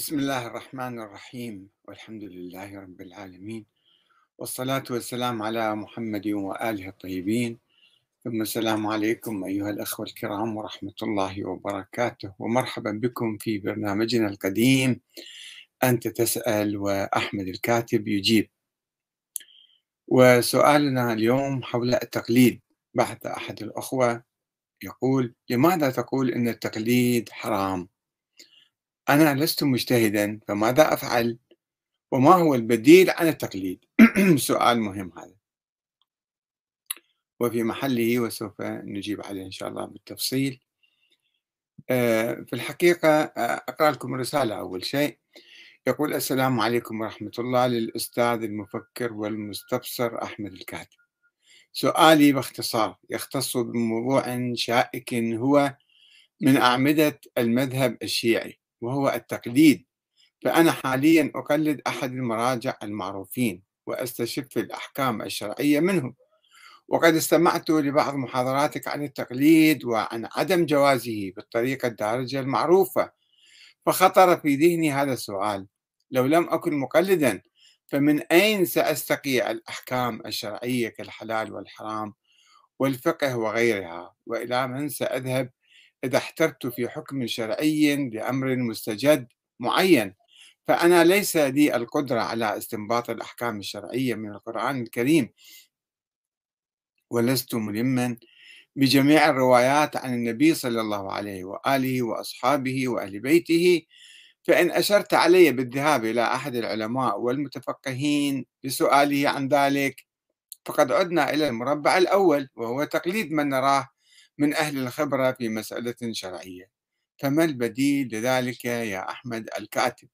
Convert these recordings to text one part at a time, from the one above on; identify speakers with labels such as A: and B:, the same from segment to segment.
A: بسم الله الرحمن الرحيم والحمد لله رب العالمين والصلاة والسلام على محمد وآله الطيبين. ثم السلام عليكم أيها الأخوة الكرام ورحمة الله وبركاته. ومرحبا بكم في برنامجنا القديم أنت تسأل وأحمد الكاتب يجيب. وسؤالنا اليوم حول التقليد. بعث أحد الأخوة يقول لماذا تقول أن التقليد حرام؟ أنا لست مجتهدا فماذا أفعل؟ وما هو البديل عن التقليد؟ سؤال مهم هذا. وفي محله وسوف نجيب عليه إن شاء الله بالتفصيل. آه، في الحقيقة آه، أقرأ لكم رسالة أول شيء. يقول السلام عليكم ورحمة الله للأستاذ المفكر والمستبصر أحمد الكاتب. سؤالي باختصار يختص بموضوع شائك هو من أعمدة المذهب الشيعي. وهو التقليد. فأنا حاليا أقلد أحد المراجع المعروفين وأستشف الأحكام الشرعية منه وقد استمعت لبعض محاضراتك عن التقليد وعن عدم جوازه بالطريقة الدارجة المعروفة فخطر في ذهني هذا السؤال. لو لم أكن مقلدا فمن أين سأستقي الأحكام الشرعية كالحلال والحرام والفقه وغيرها؟ وإلى من سأذهب إذا احترت في حكم شرعي لأمر مستجد معين. فأنا ليس لي القدرة على استنباط الأحكام الشرعية من القرآن الكريم. ولست ملما بجميع الروايات عن النبي صلى الله عليه وآله وأصحابه وأهل بيته. فإن أشرت علي بالذهاب إلى أحد العلماء والمتفقهين لسؤاله عن ذلك فقد عدنا إلى المربع الأول وهو تقليد من نراه من أهل الخبرة في مسألة شرعية. فما البديل لذلك يا أحمد الكاتب؟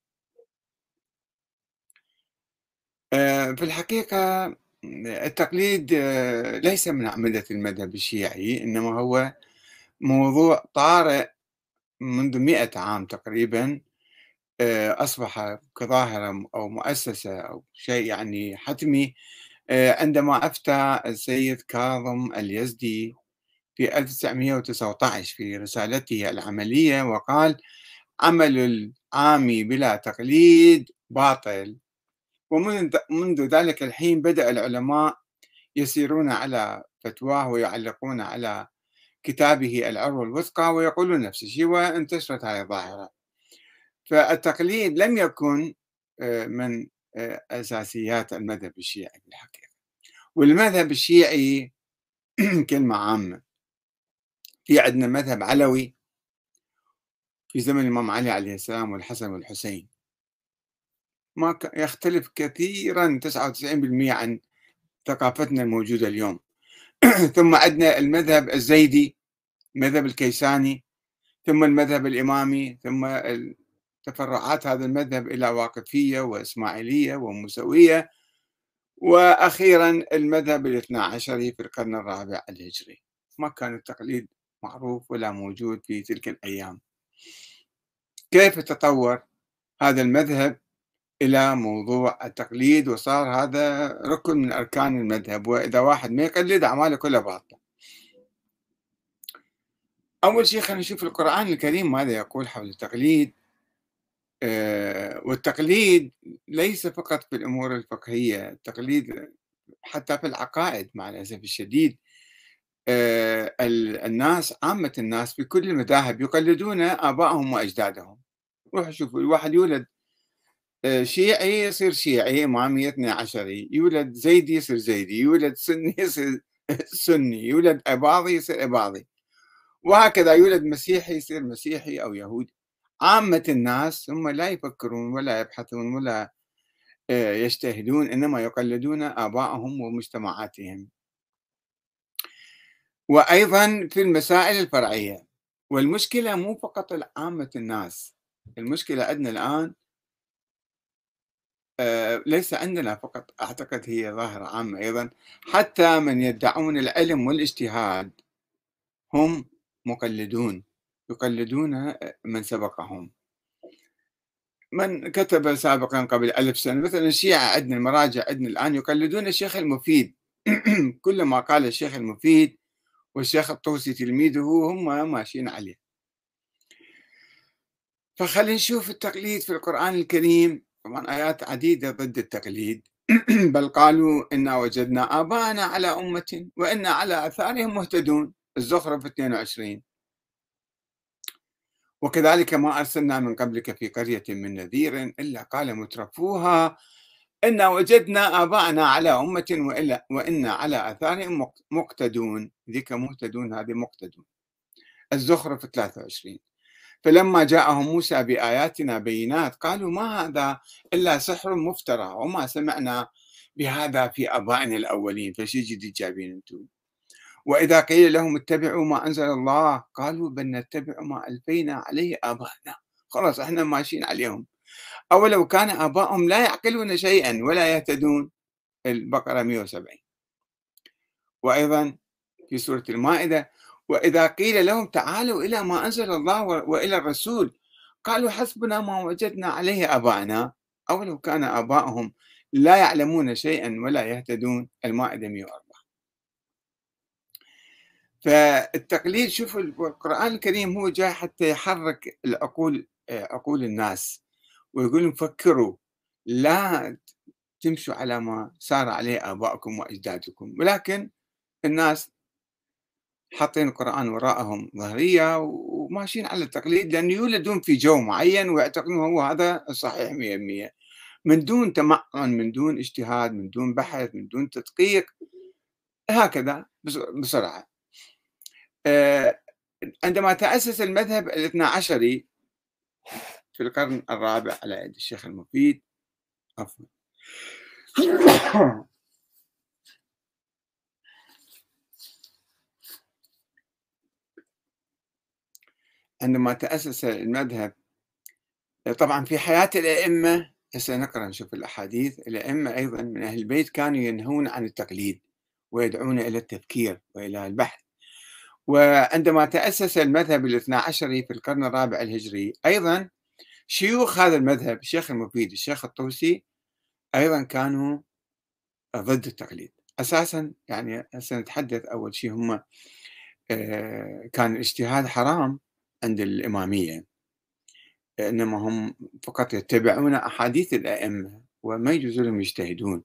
A: آه، في الحقيقة التقليد آه، ليس من أعمدة المذهب الشيعي إنما هو موضوع طارئ منذ مئة عام تقريبا آه، أصبح كظاهرة أو مؤسسة أو شيء يعني حتمي عندما أفتى السيد كاظم اليزدي في 1919 في رسالته العملية وقال عمل العامي بلا تقليد باطل. ومنذ ذلك الحين بدأ العلماء يسيرون على فتواه ويعلقون على كتابه العروة الوثقى ويقولون نفس الشيء وانتشرت هذه الظاهرة. فالتقليد لم يكن آه، من آه، أساسيات المذهب الشيعي في الحقيقة. والمذهب الشيعي كلمة عامة. في عندنا مذهب علوي في زمن الإمام علي عليه السلام والحسن والحسين. ما يختلف كثيرا 99% عن ثقافتنا الموجودة اليوم. ثم عندنا المذهب الزيدي المذهب الكيساني ثم المذهب الإمامي ثم تفرعات هذا المذهب إلى واقفية وإسماعيلية وموسوية وأخيرا المذهب الاثنى عشري في القرن الرابع الهجري. ما كان التقليد معروف ولا موجود في تلك الأيام. كيف تطور هذا المذهب إلى موضوع التقليد وصار هذا ركن من أركان المذهب؟ وإذا واحد ما يقلد أعماله كلها باطلة. أول شيء خلينا نشوف القرآن الكريم ماذا يقول حول التقليد. آه، والتقليد ليس فقط في الأمور الفقهية التقليد حتى في العقائد مع الأسف الشديد الناس عامة الناس في كل المذاهب يقلدون آبائهم وأجدادهم. روح شوف الواحد يولد آه، شيعي يصير شيعي إمامي اثني عشري يولد زيدي يصير زيدي يولد سني يصير سني يولد أباضي يصير أباضي وهكذا يولد مسيحي يصير مسيحي أو يهودي. عامة الناس هم لا يفكرون ولا يبحثون ولا آه، يجتهدون إنما يقلدون آبائهم ومجتمعاتهم. وأيضا في المسائل الفرعية والمشكلة مو فقط عامة الناس المشكلة عندنا الآن آه، ليس عندنا فقط أعتقد هي ظاهرة عامة أيضا حتى من يدعون العلم والاجتهاد هم مقلدون يقلدون من سبقهم. من كتب سابقا قبل ألف سنة مثلا الشيعة عندنا المراجع عندنا الآن يقلدون الشيخ المفيد. كل ما قال الشيخ المفيد والشيخ الطوسي تلميذه هم ماشيين عليه. فخلينا نشوف التقليد في القرآن الكريم. طبعا آيات عديدة ضد التقليد. بل قالوا إنا وجدنا آباءنا على أمة وإنا على آثارهم مهتدون. الزخرف 22 وكذلك ما أرسلنا من قبلك في قرية من نذير إلا قال مترفوها. إنا وجدنا آباءنا على أمة وإلا وإنا على آثارهم مقتدون. ذيك مهتدون هذه مقتدون. الزخرف 23 فلما جاءهم موسى بآياتنا بينات قالوا ما هذا إلا سحر مفترى وما سمعنا بهذا في آبائنا الأولين. فشي جديد جايبين أنتم. وإذا قيل لهم اتبعوا ما أنزل الله قالوا بل نتبع ما ألفينا عليه آبائنا خلاص إحنا ماشيين عليهم. أولو كان آباؤهم لا يعقلون شيئا ولا يهتدون البقرة 170 وأيضا في سورة المائدة وإذا قيل لهم تعالوا إلى ما أنزل الله وإلى الرسول قالوا حسبنا ما وجدنا عليه آباءنا أولو كان آباؤهم لا يعلمون شيئا ولا يهتدون المائدة 104 فالتقليد شوفوا القرآن الكريم هو جاي حتى يحرك العقول عقول الناس. ويقول لهم فكروا لا تمشوا على ما سار عليه آبائكم وأجدادكم. ولكن الناس حاطين القرآن وراءهم ظهرية وماشيين على التقليد لأن يولدون في جو معين ويعتقدون هو هذا الصحيح 100% من دون تمعن من دون اجتهاد من دون بحث من دون تدقيق هكذا بسرعة. آه، عندما تأسس المذهب الاثنى عشري في القرن الرابع على يد الشيخ المفيد. عفوا. عندما تأسس المذهب طبعا في حياة الأئمة هسه نقرأ نشوف الأحاديث. الأئمة أيضا من أهل البيت كانوا ينهون عن التقليد ويدعون إلى التفكير وإلى البحث. وعندما تأسس المذهب الاثنى عشري في القرن الرابع الهجري أيضا شيوخ هذا المذهب الشيخ المفيد الشيخ الطوسي أيضا كانوا ضد التقليد. أساسا يعني هسه نتحدث أول شيء هم آه، كان الاجتهاد حرام عند الإمامية إنما هم فقط يتبعون أحاديث الأئمة وما يجوز لهم يجتهدون.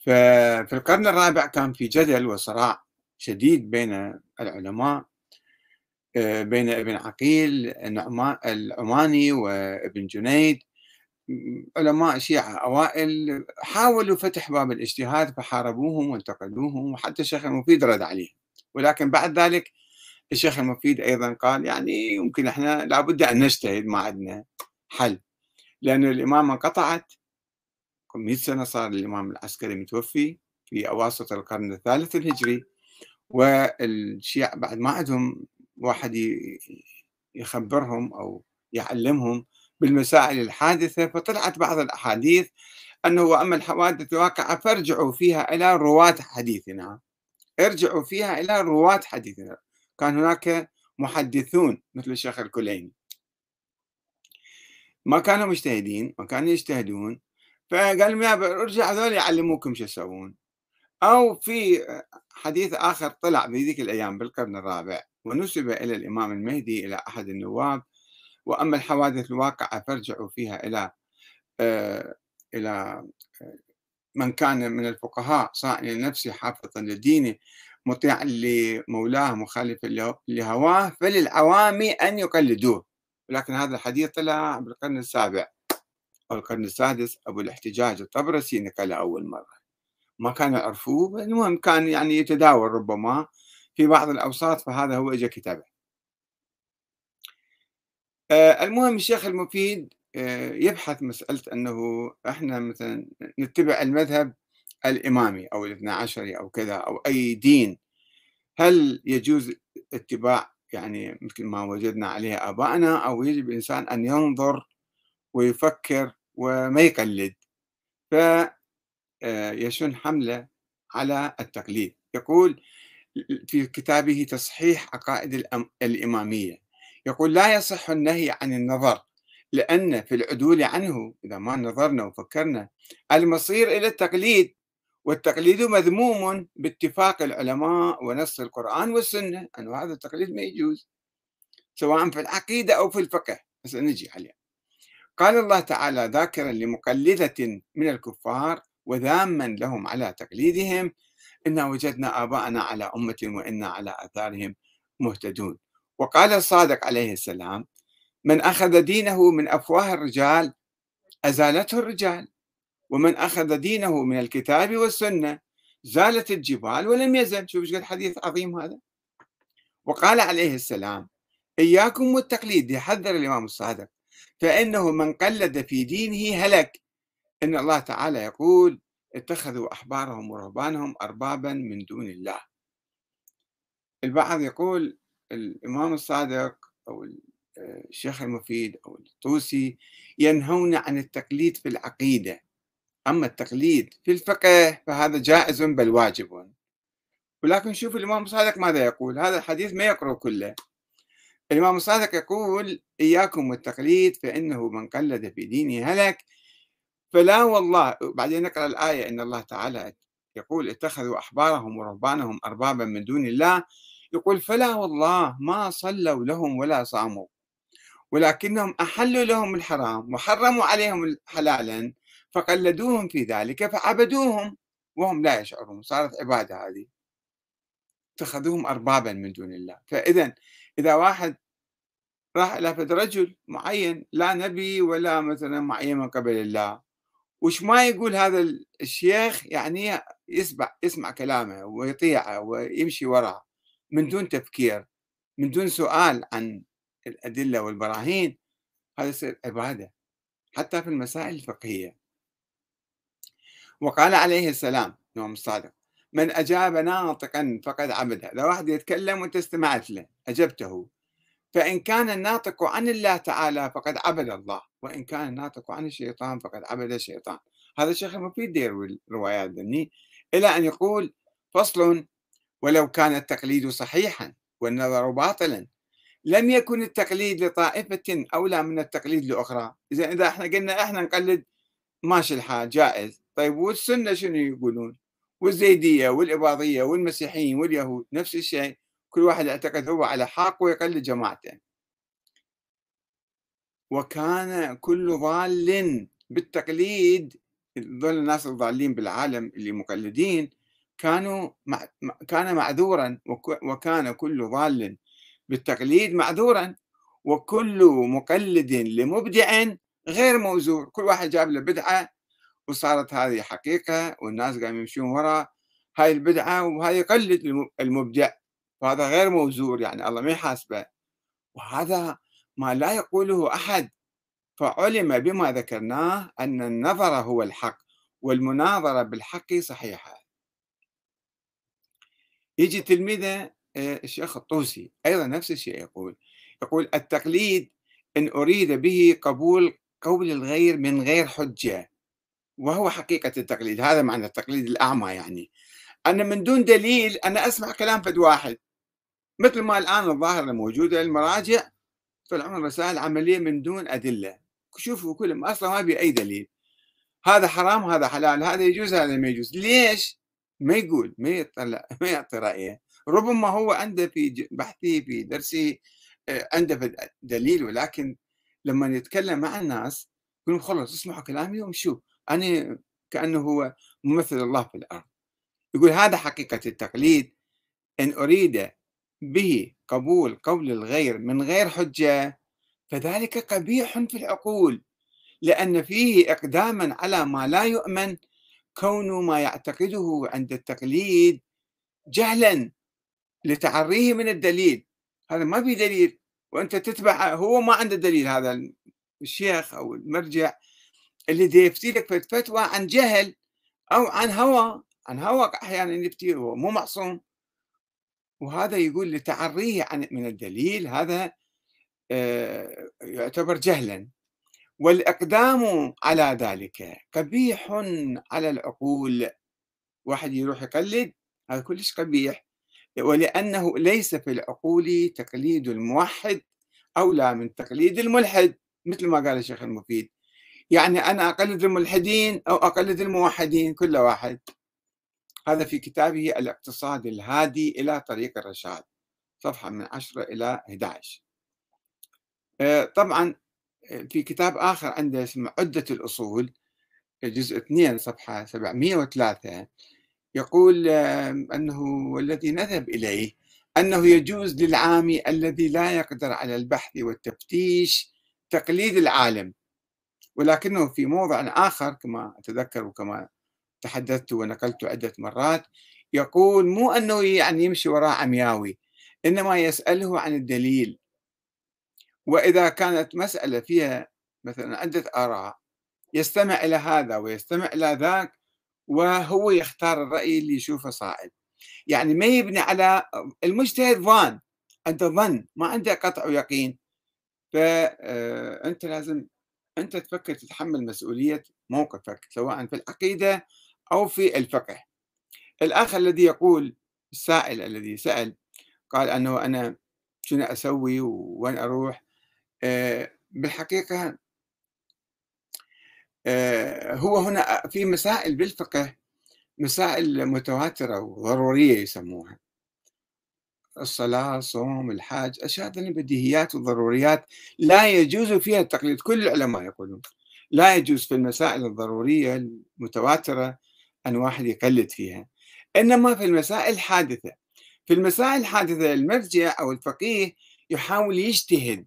A: ففي القرن الرابع كان في جدل وصراع شديد بين العلماء بين ابن عقيل العماني وابن جنيد. علماء شيعة أوائل حاولوا فتح باب الاجتهاد فحاربوهم وانتقدوهم وحتى الشيخ المفيد رد عليهم. ولكن بعد ذلك الشيخ المفيد أيضا قال يعني يمكن إحنا لابد أن نجتهد ما عندنا حل. لأن الإمامة انقطعت 100 سنة صار الإمام العسكري متوفي في أواسط القرن الثالث الهجري. والشيعة بعد ما عندهم واحد يخبرهم أو يعلمهم بالمسائل الحادثة فطلعت بعض الأحاديث أنه وأما الحوادث الواقعة فارجعوا فيها إلى رواة حديثنا. ارجعوا فيها إلى رواة حديثنا. كان هناك محدثون مثل الشيخ الكليني. ما كانوا مجتهدين ما كانوا يجتهدون فقال لهم يا ارجع هذول يعلموكم شو تسوون أو في حديث آخر طلع بذيك الأيام بالقرن الرابع. ونسب إلى الإمام المهدي إلى أحد النواب. وأما الحوادث الواقعة فارجعوا فيها إلى آه، إلى آه، من كان من الفقهاء صائن لنفسه حافظا لدينه مطيعا لمولاه مخالفا لهواه فللعوام أن يقلدوه. ولكن هذا الحديث طلع بالقرن السابع أو القرن السادس أبو الاحتجاج الطبرسي نقله أول مرة. ما كانوا يعرفوه المهم كان يعني يتداول ربما في بعض الأوساط فهذا هو إجا كتابه آه، المهم الشيخ المفيد آه، يبحث مسألة أنه إحنا مثلا نتبع المذهب الإمامي أو الاثنى عشري أو كذا أو أي دين. هل يجوز اتباع يعني مثل ما وجدنا عليه آبائنا أو يجب الإنسان أن ينظر ويفكر وما يقلد؟ فيشن حملة على التقليد. يقول في كتابه تصحيح عقائد الإمامية. يقول لا يصح النهي عن النظر لأن في العدول عنه إذا ما نظرنا وفكرنا المصير إلى التقليد والتقليد مذموم باتفاق العلماء ونص القرآن والسنة أن هذا التقليد ما يجوز سواء في العقيدة أو في الفقه. هسه نجي عليه. قال الله تعالى ذاكرا لمقلدة من الكفار وذاما لهم على تقليدهم إنا وجدنا آباءنا على أمة وإنا على آثارهم مهتدون. وقال الصادق عليه السلام من أخذ دينه من أفواه الرجال أزالته الرجال. ومن أخذ دينه من الكتاب والسنة زالت الجبال ولم يزل. شوف إيش حديث عظيم هذا. وقال عليه السلام إياكم والتقليد يحذر الإمام الصادق فإنه من قلد في دينه هلك. إن الله تعالى يقول اتخذوا أحبارهم ورهبانهم أربابا من دون الله. البعض يقول الإمام الصادق أو الشيخ المفيد أو الطوسي ينهون عن التقليد في العقيدة. أما التقليد في الفقه فهذا جائز بل واجب. ولكن شوف الإمام الصادق ماذا يقول؟ هذا الحديث ما يقرأ كله. الإمام الصادق يقول إياكم والتقليد فإنه من قلد في دينه هلك فلا والله بعدين نقرأ الآية إن الله تعالى يقول اتخذوا أحبارهم ورهبانهم أربابا من دون الله. يقول فلا والله ما صلوا لهم ولا صاموا ولكنهم أحلوا لهم الحرام وحرموا عليهم حلالا فقلدوهم في ذلك فعبدوهم وهم لا يشعرون. صارت عبادة هذه. اتخذوهم أربابا من دون الله. فإذا إذا واحد راح إلى رجل معين لا نبي ولا مثلا معين من قبل الله وش ما يقول هذا الشيخ يعني يسمع يسمع كلامه ويطيعه ويمشي وراه من دون تفكير من دون سؤال عن الأدلة والبراهين. هذا يصير عبادة حتى في المسائل الفقهية. وقال عليه السلام الإمام الصادق من أجاب ناطقا فقد عبد هذا واحد يتكلم وأنت استمعت له أجبته. فإن كان الناطق عن الله تعالى فقد عبد الله وإن كان الناطق عن الشيطان فقد عبد الشيطان. هذا الشيخ المفيد يروي الروايات ذني إلى أن يقول فصل ولو كان التقليد صحيحا والنظر باطلا لم يكن التقليد لطائفة أولى من التقليد لأخرى. إذا إذا إحنا قلنا إحنا نقلد ماشي الحال جائز. طيب والسنة شنو يقولون؟ والزيدية والإباضية والمسيحيين واليهود نفس الشيء. كل واحد يعتقد هو على حق ويقلد جماعته. وكان كل ضال بالتقليد ظل الناس الضالين بالعالم اللي مقلدين كانوا مع... كان معذورا وكان كل ضال بالتقليد معذورا وكل مقلد لمبدع غير موزور كل واحد جاب له بدعة وصارت هذه حقيقة والناس قاعدين يمشون وراء هاي البدعة وهذا يقلد المبدع. وهذا غير موزور يعني الله ما يحاسبه. وهذا ما لا يقوله أحد. فعلم بما ذكرناه أن النظر هو الحق والمناظرة بالحق صحيحة. يجي تلميذه آه، الشيخ الطوسي أيضا نفس الشيء يقول يقول التقليد إن أريد به قبول قول الغير من غير حجة. وهو حقيقة التقليد هذا معنى التقليد الأعمى يعني. أنا من دون دليل أنا أسمع كلام فد واحد. مثل ما الآن الظاهرة موجودة المراجع طلعون رسائل عملية من دون أدلة. شوفوا كلهم أصلا ما بي أي دليل. هذا حرام هذا حلال هذا يجوز هذا ما يجوز. ليش؟ ما يقول ما يطلع ما يعطي رأيه. ربما هو عنده في بحثه في درسه آه، عنده دليل ولكن لما يتكلم مع الناس يقول خلص اسمعوا كلامي ومشوا أنا كأنه هو ممثل الله في الأرض. يقول هذا حقيقة التقليد. إن أريد به قبول قول الغير من غير حجة. فذلك قبيح في العقول لأن فيه إقداما على ما لا يؤمن. كون ما يعتقده عند التقليد جهلا لتعريه من الدليل. هذا ما في دليل وأنت تتبع هو ما عنده دليل هذا الشيخ أو المرجع اللي يفتي لك فتوى عن جهل أو عن هوى. عن هوى أحيانا يفتي هو مو معصوم. وهذا يقول لتعريه عن من الدليل هذا آه، يعتبر جهلا. والإقدام على ذلك قبيح على العقول. واحد يروح يقلد هذا كلش قبيح. ولأنه ليس في العقول تقليد الموحد أولى من تقليد الملحد مثل ما قال الشيخ المفيد. يعني أنا أقلد الملحدين أو أقلد الموحدين كل واحد. هذا في كتابه الاقتصاد الهادي إلى طريق الرشاد صفحة من 10 إلى 11 آه، طبعا في كتاب آخر عنده اسمه عدة الأصول جزء 2 صفحة 703 يقول أنه والذي نذهب إليه أنه يجوز للعامي الذي لا يقدر على البحث والتفتيش تقليد العالم ولكنه في موضع آخر كما أتذكر وكما تحدثت ونقلت عدة مرات يقول مو أنه يعني يمشي وراء عمياوي إنما يسأله عن الدليل. وإذا كانت مسألة فيها مثلا عدة آراء يستمع إلى هذا ويستمع إلى ذاك وهو يختار الرأي اللي يشوفه صائب يعني ما يبني على المجتهد ظان عنده ظن ما عنده قطع ويقين. فأنت آه، لازم أنت تفكر تتحمل مسؤولية موقفك سواء في العقيدة أو في الفقه. الأخ الذي يقول السائل الذي سأل قال أنه أنا شنو أسوي وين أروح؟ آه، بالحقيقة آه، هو هنا في مسائل بالفقه مسائل متواترة وضرورية يسموها. الصلاة الصوم الحاج أشياء بديهيات وضروريات لا يجوز فيها التقليد. كل العلماء يقولون لا يجوز في المسائل الضرورية المتواترة أن واحد يقلد فيها. إنما في المسائل الحادثة في المسائل الحادثة المرجع أو الفقيه يحاول يجتهد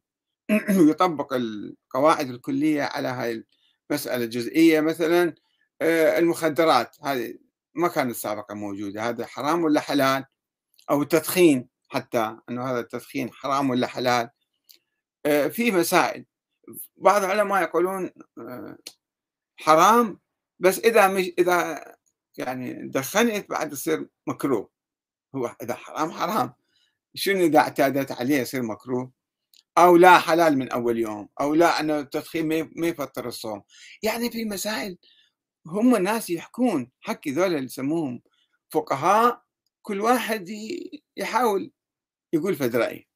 A: ويطبق القواعد الكلية على هاي المسألة الجزئية مثلا آه، المخدرات هذه ما كانت سابقا موجودة هذا حرام ولا حلال؟ أو التدخين حتى أنه هذا التدخين حرام ولا حلال؟ آه، في مسائل. بعض العلماء يقولون آه، حرام بس إذا مش إذا يعني دخنت بعد يصير مكروه. هو إذا حرام حرام. شنو إذا اعتادت عليه يصير مكروه؟ أو لا حلال من أول يوم أو لا أنه التدخين ما يفطر الصوم. يعني في مسائل هم الناس يحكون حكي ذولا اللي يسموهم فقهاء كل واحد يحاول يقول فد رأي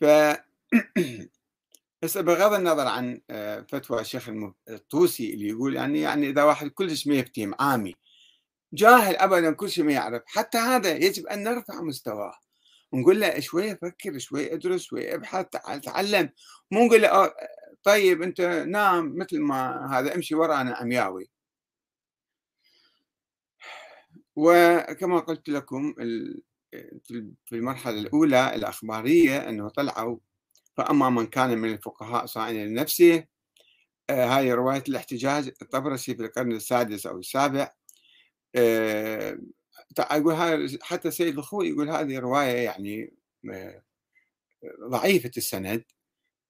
A: ف بس بغض النظر عن آه، فتوى الشيخ الطوسي اللي يقول يعني يعني إذا واحد كلش ما يفتهم عامي جاهل ابدا كل شيء ما يعرف حتى هذا يجب أن نرفع مستواه ونقول له شوية فكر شوية ادرس شوية ابحث تعلم مو نقول له آه، طيب أنت نام مثل ما هذا امشي ورانا عمياوي. وكما قلت لكم في المرحلة الأولى الأخبارية أنه طلعوا فأما من كان من الفقهاء صائنا لنفسه آه هاي رواية الاحتجاج الطبرسي في القرن السادس أو السابع آه هاي حتى سيد الخوي يقول هذه رواية يعني آه ضعيفة السند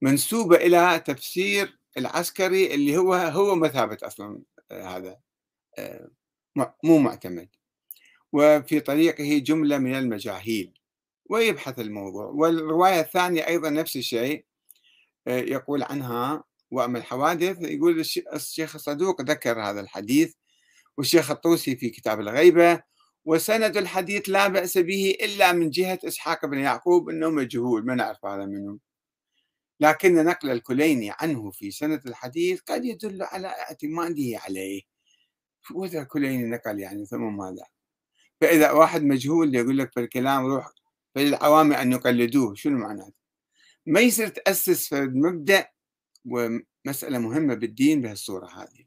A: منسوبة إلى تفسير العسكري اللي هو هو مثابة أصلا آه، هذا آه، مو معتمد. وفي طريقه جملة من المجاهيل. ويبحث الموضوع. والرواية الثانية أيضا نفس الشيء آه، يقول عنها وأما الحوادث يقول الشيخ الصدوق ذكر هذا الحديث والشيخ الطوسي في كتاب الغيبة وسند الحديث لا بأس به إلا من جهة إسحاق بن يعقوب أنه مجهول ما نعرف هذا منه. لكن نقل الكليني عنه في سند الحديث قد يدل على اعتماده عليه. وإذا الكليني نقل يعني ثم ماذا؟ فإذا واحد مجهول يقول لك في الكلام روح فللعوام أن يقلدوه شنو معناته؟ ما يصير تأسس في مبدأ ومسألة مهمة بالدين بهالصورة هذه.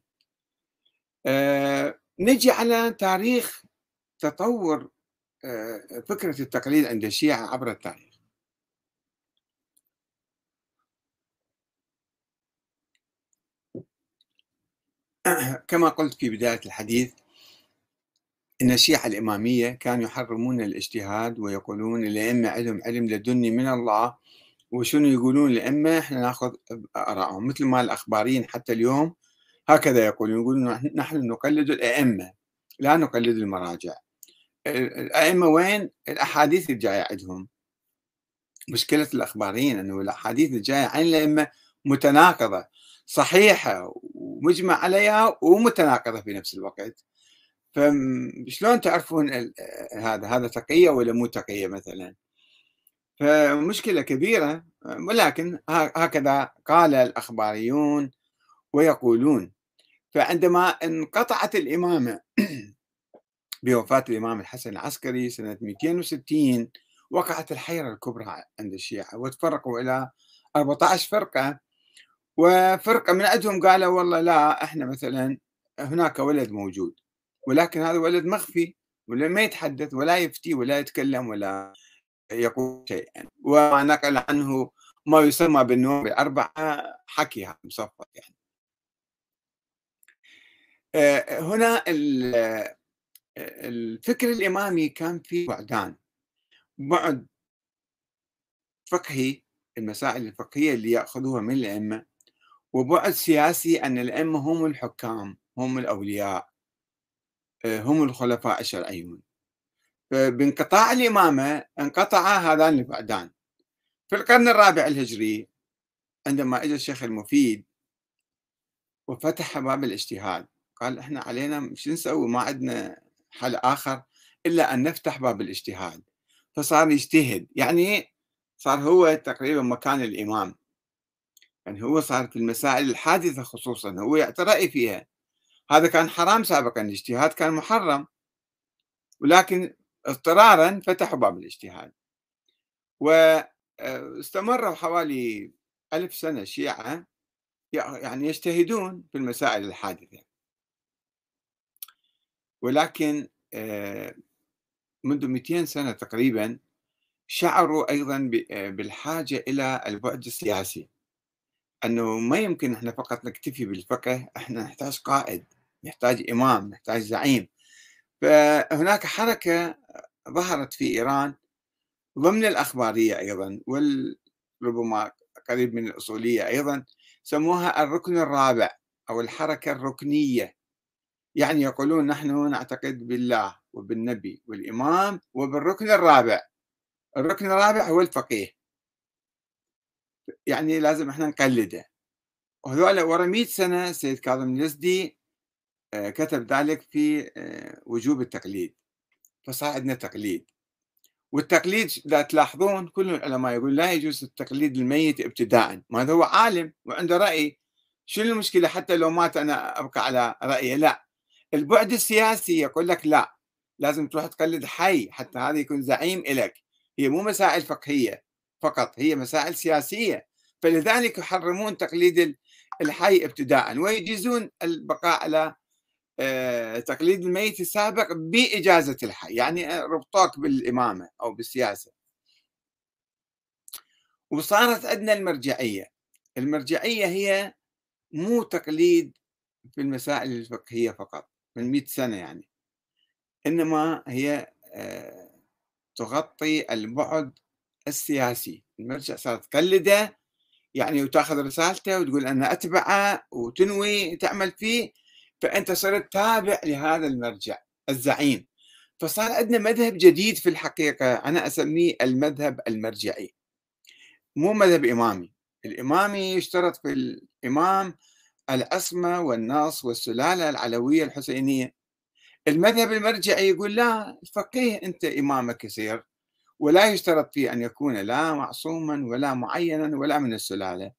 A: أه نجي على تاريخ تطور أه فكرة التقليد عند الشيعة عبر التاريخ. كما قلت في بداية الحديث إن الشيعة الإمامية كانوا يحرمون الاجتهاد ويقولون الأئمة علم علم لدني من الله وشنو يقولون الأئمة؟ إحنا نأخذ آرائهم مثل ما الأخباريين حتى اليوم هكذا يقولون يقولون نحن نقلد الأئمة لا نقلد المراجع. الأئمة وين؟ الأحاديث الجاية عندهم. مشكلة الأخباريين أنه الأحاديث الجاية عن الأئمة متناقضة صحيحة ومجمع عليها ومتناقضة في نفس الوقت. فشلون تعرفون هذا؟ هذا تقية ولا مو تقية مثلا؟ فمشكلة كبيرة ولكن هكذا قال الأخباريون ويقولون. فعندما انقطعت الإمامة بوفاة الإمام الحسن العسكري سنة 260 وقعت الحيرة الكبرى عند الشيعة وتفرقوا إلى 14 فرقة. وفرقة من عندهم قالوا والله لا إحنا مثلا هناك ولد موجود. ولكن هذا ولد مخفي ولا ما يتحدث ولا يفتي ولا يتكلم ولا يقول شيئا وما نقل عنه ما يسمى بالنوم بأربعة حكي مصفط يعني. آه، هنا الفكر الإمامي كان فيه بعدان. بعد فقهي المسائل الفقهية اللي يأخذوها من الأئمة وبعد سياسي أن الأئمة هم الحكام هم الأولياء. هم الخلفاء الشرعيون فبانقطاع الإمامة انقطع هذان البعدان. في القرن الرابع الهجري عندما اجى الشيخ المفيد وفتح باب الاجتهاد قال إحنا علينا شو نسوي ما عندنا حل آخر إلا أن نفتح باب الاجتهاد. فصار يجتهد يعني صار هو تقريبا مكان الإمام. يعني هو صار في المسائل الحادثة خصوصا هو يعطي راي فيها. هذا كان حرام سابقا الاجتهاد كان محرم. ولكن اضطرارا فتحوا باب الاجتهاد. واستمروا حوالي ألف سنة الشيعة يعني يجتهدون في المسائل الحادثة. ولكن آه، منذ 200 سنة تقريبا شعروا أيضا آه، بالحاجة إلى البعد السياسي. أنه ما يمكن إحنا فقط نكتفي بالفقه إحنا نحتاج قائد. نحتاج إمام نحتاج زعيم. فهناك حركة ظهرت في إيران ضمن الأخبارية أيضا وربما قريب من الأصولية أيضا سموها الركن الرابع أو الحركة الركنية. يعني يقولون نحن نعتقد بالله وبالنبي والإمام وبالركن الرابع. الركن الرابع هو الفقيه. يعني لازم إحنا نقلده. وهذول ورا 100 سنة سيد كاظم اليزدي كتب ذلك في آه، وجوب التقليد فصار عندنا تقليد. والتقليد اذا تلاحظون كل العلماء يقول لا يجوز التقليد الميت ابتداء ما هو عالم وعنده رأي. شنو المشكلة؟ حتى لو مات أنا أبقى على رأيه. لا. البعد السياسي يقول لك لا. لازم تروح تقلد حي حتى هذا يكون زعيم لك هي مو مسائل فقهية فقط هي مسائل سياسية. فلذلك يحرمون تقليد الحي ابتداء ويجيزون البقاء على آه، تقليد الميت السابق بإجازة الحي يعني ربطوك بالإمامة أو بالسياسة. وصارت عندنا المرجعية. المرجعية هي مو تقليد في المسائل الفقهية فقط من 100 سنة يعني. إنما هي آه، تغطي البعد السياسي. المرجع صارت تقلده يعني وتاخذ رسالته وتقول أنا أتبعه وتنوي تعمل فيه فأنت صرت تابع لهذا المرجع الزعيم. فصار عندنا مذهب جديد في الحقيقة أنا أسميه المذهب المرجعي. مو مذهب إمامي. الإمامي يشترط في الإمام العصمة والنص والسلالة العلوية الحسينية. المذهب المرجعي يقول لا الفقيه أنت إمامك يصير ولا يشترط فيه أن يكون لا معصوما ولا معينا ولا من السلالة.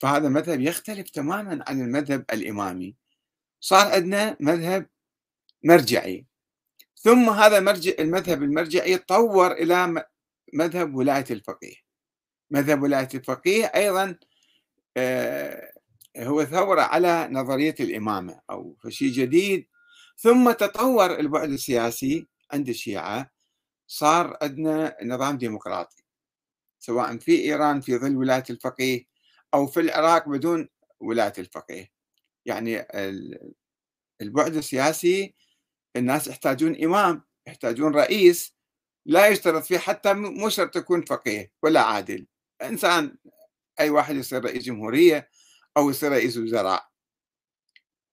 A: فهذا مذهب يختلف تماما عن المذهب الإمامي. صار عندنا مذهب مرجعي. ثم هذا مرجع المذهب المرجعي تطور إلى مذهب ولاية الفقيه. مذهب ولاية الفقيه أيضا آه، هو ثورة على نظرية الإمامة أو شيء جديد. ثم تطور البعد السياسي عند الشيعة. صار عندنا نظام ديمقراطي. سواء في إيران في ظل ولاية الفقيه أو في العراق بدون ولاية الفقيه. يعني البعد السياسي الناس يحتاجون إمام يحتاجون رئيس لا يشترط فيه حتى مو شرط يكون فقيه ولا عادل. إنسان أي واحد يصير رئيس جمهورية أو يصير رئيس وزراء.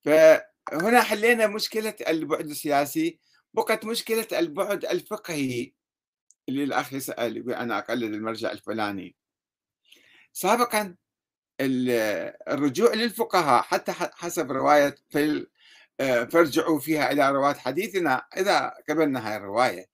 A: فهنا حلينا مشكلة البعد السياسي بقت مشكلة البعد الفقهي. اللي الأخ يسأل يقول أنا أقلد المرجع الفلاني. سابقا الرجوع للفقهاء حتى حسب رواية في فارجعوا فيها إلى رواة حديثنا إذا قبلنا هاي الرواية.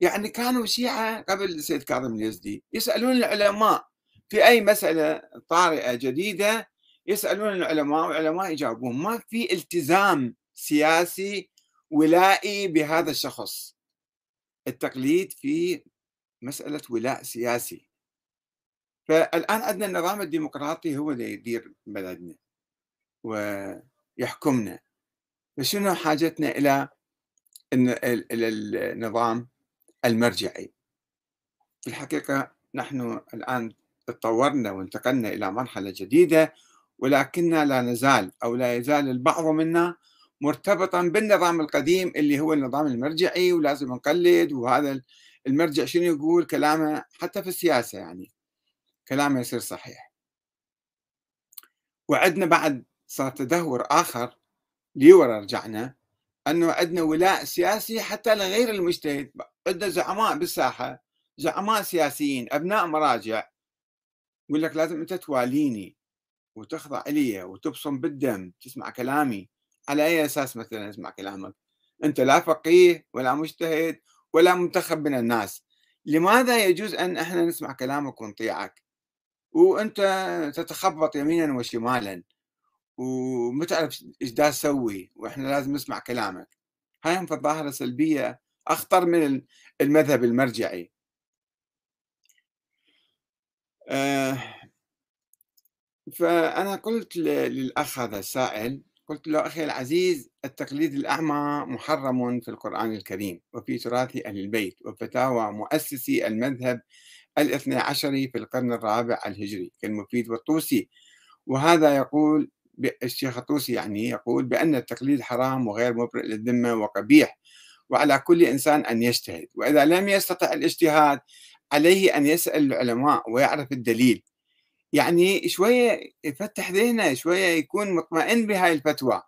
A: يعني كانوا شيعة قبل السيد كاظم اليزدي يسألون العلماء في أي مسألة طارئة جديدة يسألون العلماء والعلماء يجاوبون ما في التزام سياسي ولائي بهذا الشخص. التقليد في مسألة ولاء سياسي. فالآن عندنا النظام الديمقراطي هو اللي يدير بلدنا ويحكمنا. فشنو حاجتنا إلى النظام المرجعي؟ في الحقيقة نحن الآن تطورنا وانتقلنا إلى مرحلة جديدة ولكننا لا نزال أو لا يزال البعض منا مرتبطا بالنظام القديم اللي هو النظام المرجعي ولازم نقلد وهذا المرجع شنو يقول؟ كلامه حتى في السياسة يعني. كلامه يصير صحيح. وعندنا بعد صار تدهور آخر ليورا رجعنا أنه عندنا ولاء سياسي حتى لغير المجتهد عندنا زعماء بالساحة زعماء سياسيين أبناء مراجع. يقول لك لازم أنت تواليني وتخضع لي وتبصم بالدم تسمع كلامي. على أي أساس مثلا أسمع كلامك؟ أنت لا فقيه ولا مجتهد ولا منتخب من الناس. لماذا يجوز أن إحنا نسمع كلامك ونطيعك؟ وأنت تتخبط يمينا وشمالا وما تعرف إيش دا تسوي وإحنا لازم نسمع كلامك. هاي في الظاهرة سلبية أخطر من المذهب المرجعي. آه، فأنا قلت للأخ هذا السائل قلت له أخي العزيز التقليد الأعمى محرم في القرآن الكريم وفي تراث أهل البيت وفتاوى مؤسسي المذهب الاثني عشري في القرن الرابع الهجري كالمفيد والطوسي. وهذا يقول الشيخ الطوسي يعني يقول بأن التقليد حرام وغير مبرئ للذمة وقبيح وعلى كل إنسان أن يجتهد. وإذا لم يستطع الاجتهاد عليه أن يسأل العلماء ويعرف الدليل. يعني شوية يفتح ذهنه شوية يكون مطمئن بهاي الفتوى.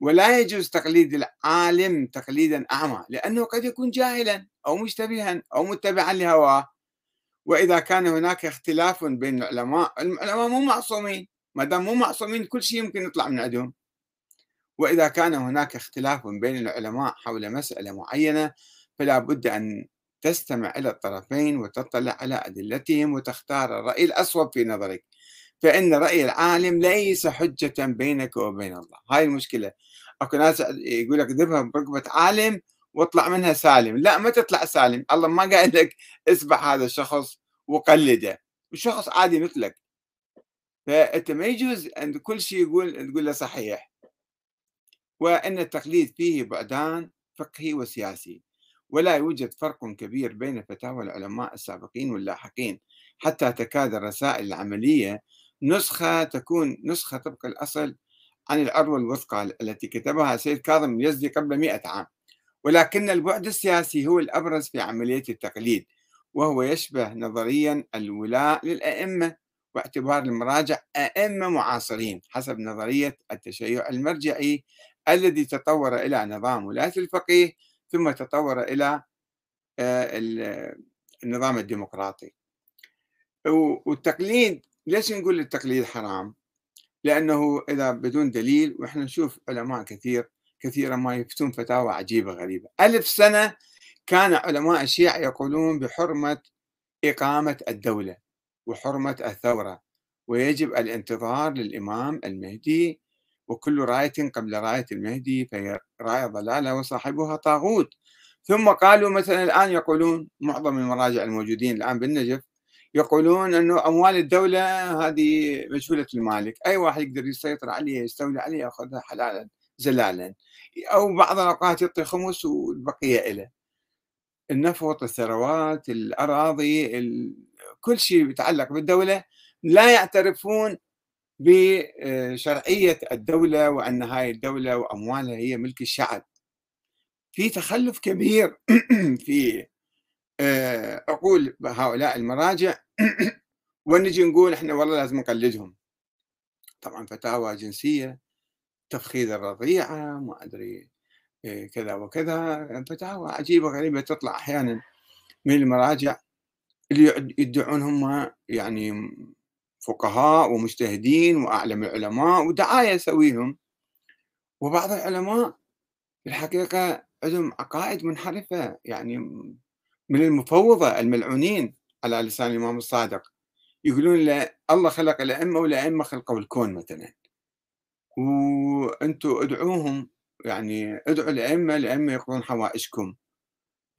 A: ولا يجوز تقليد العالم تقليدا أعمى لأنه قد يكون جاهلا أو مشتبها أو متبعا لهواه. وإذا كان هناك اختلاف بين العلماء العلماء مو معصومين ما دام مو معصومين كل شيء يمكن يطلع من عندهم. وإذا كان هناك اختلاف بين العلماء حول مسألة معينة فلا بد أن تستمع إلى الطرفين وتطلع على أدلتهم وتختار الرأي الأصوب في نظرك. فإن رأي العالم ليس حجة بينك وبين الله. هاي المشكلة. أكو ناس يقول لك ذبها بركبة عالم واطلع منها سالم. لا ما تطلع سالم. الله ما قال لك اسبح هذا الشخص وقلده. الشخص عادي مثلك. فأنت ما يجوز أن كل شيء يقول تقول له صحيح. وأن التقليد فيه بعدان فقهي وسياسي. ولا يوجد فرق كبير بين فتاوى العلماء السابقين واللاحقين. حتى تكاد الرسائل العملية نسخة تكون نسخة طبق الأصل عن العروة الوثقى التي كتبها سيد كاظم اليزدي قبل مئة عام. ولكن البعد السياسي هو الأبرز في عملية التقليد وهو يشبه نظريا الولاء للأئمة واعتبار المراجع أئمة معاصرين حسب نظرية التشيع المرجعي الذي تطور إلى نظام ولاية الفقيه ثم تطور إلى آه، النظام الديمقراطي والتقليد ليش نقول التقليد حرام؟ لأنه إذا بدون دليل وإحنا نشوف علماء كثير كثيرا ما يفتون فتاوى عجيبة غريبة. ألف سنة كان علماء الشيعة يقولون بحرمة إقامة الدولة وحرمة الثورة ويجب الانتظار للإمام المهدي وكل راية قبل راية المهدي فهي راية ضلالة وصاحبها طاغوت. ثم قالوا مثلا الآن يقولون معظم المراجع الموجودين الآن بالنجف يقولون أنه أموال الدولة هذه مجهولة المالك أي واحد يقدر يسيطر عليها يستولي عليها يأخذها حلالا. زلالا. أو بعض الأوقات يعطي خمس والبقية له النفط الثروات الأراضي كل شيء يتعلق بالدولة. لا يعترفون بشرعية الدولة وأن هاي الدولة وأموالها هي ملك الشعب. في تخلف كبير. في آه، عقول هؤلاء المراجع. ونجي نقول إحنا والله لازم نقلدهم. طبعا فتاوى جنسية. تفخيذ الرضيعة ما أدري آه، كذا وكذا فتاوى عجيبة غريبة تطلع أحيانا من المراجع اللي يدعون هم يعني فقهاء ومجتهدين وأعلم العلماء ودعاية يسويهم. وبعض العلماء في الحقيقة عندهم عقائد منحرفة يعني من المفوضة الملعونين على لسان الإمام الصادق. يقولون لا الله خلق الأئمة والأئمة خلقوا الكون مثلا. وأنتم ادعوهم يعني ادعوا الأئمة الأئمة يقضون حوائجكم.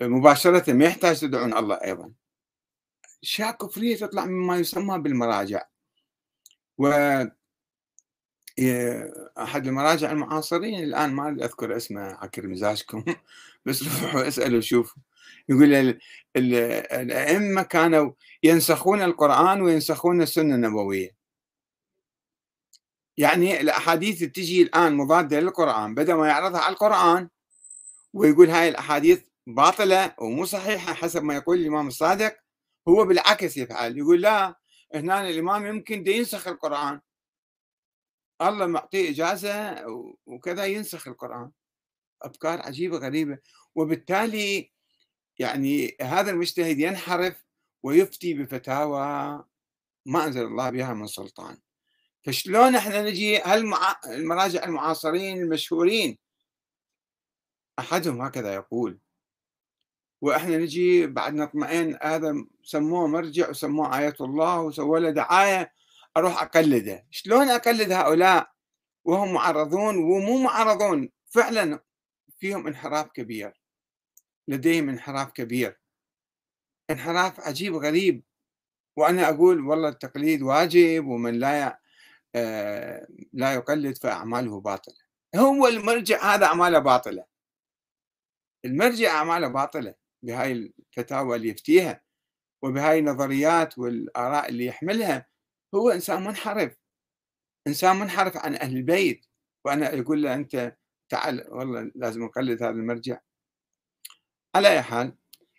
A: مباشرة ما يحتاج تدعون الله أيضا. أشياء كفرية تطلع مما يسمى بالمراجع. و أحد المراجع المعاصرين الآن ما أذكر اسمه عكر مزاجكم بس روحوا اسألوا شوفوا يقول ال ال الأئمة كانوا ينسخون القرآن وينسخون السنة النبوية. يعني الأحاديث تجي الآن مضادة للقرآن بدل ما يعرضها على القرآن ويقول هاي الأحاديث باطلة ومو صحيحة حسب ما يقول الإمام الصادق هو بالعكس يفعل يقول لا هنا الإمام يمكن ينسخ القرآن. الله معطيه إجازة وكذا ينسخ القرآن. أفكار عجيبة غريبة. وبالتالي يعني هذا المجتهد ينحرف ويفتي بفتاوى ما أنزل الله بها من سلطان. فشلون إحنا نجي المراجع المعاصرين المشهورين؟ أحدهم هكذا يقول. وإحنا نجي بعد نطمئن هذا سموه مرجع وسموه آية الله وسووا له دعاية أروح أقلده، شلون أقلد هؤلاء؟ وهم معرضون ومو معرضون. فعلا فيهم انحراف كبير. لديهم انحراف كبير. انحراف عجيب غريب. وأنا أقول والله التقليد واجب ومن لا لا يقلد فاعماله باطلة. هو المرجع هذا أعماله باطلة. المرجع أعماله باطلة بهاي الفتاوى اللي يفتيها وبهاي النظريات والآراء اللي يحملها. هو إنسان منحرف. إنسان منحرف عن أهل البيت. وأنا أقول له أنت تعال والله لازم أقلد هذا المرجع. على أي حال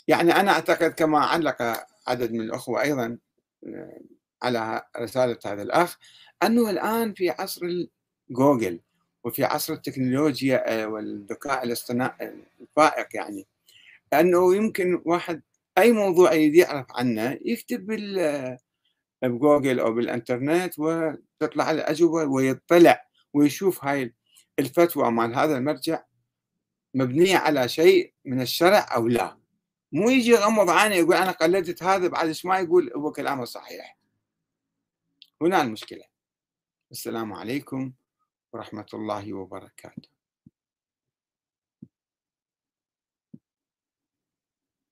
A: يعني أنا أعتقد كما علق عدد من الأخوة أيضا آه، على رسالة هذا الأخ أنه الآن في عصر جوجل وفي عصر التكنولوجيا آه، والذكاء الاصطناعي الفائق يعني. انه يمكن واحد أي موضوع يريد يعرف عنه يكتب بجوجل أو بالإنترنت وتطلع الاجوبه ويطلع ويشوف هاي الفتوى مال هذا المرجع مبنية على شيء من الشرع أو لا. مو يجي يغمض عينه يقول أنا قلدت هذا بعد ما يقول؟ هو كلامه صحيح. هنا المشكلة. السلام عليكم ورحمة الله وبركاته.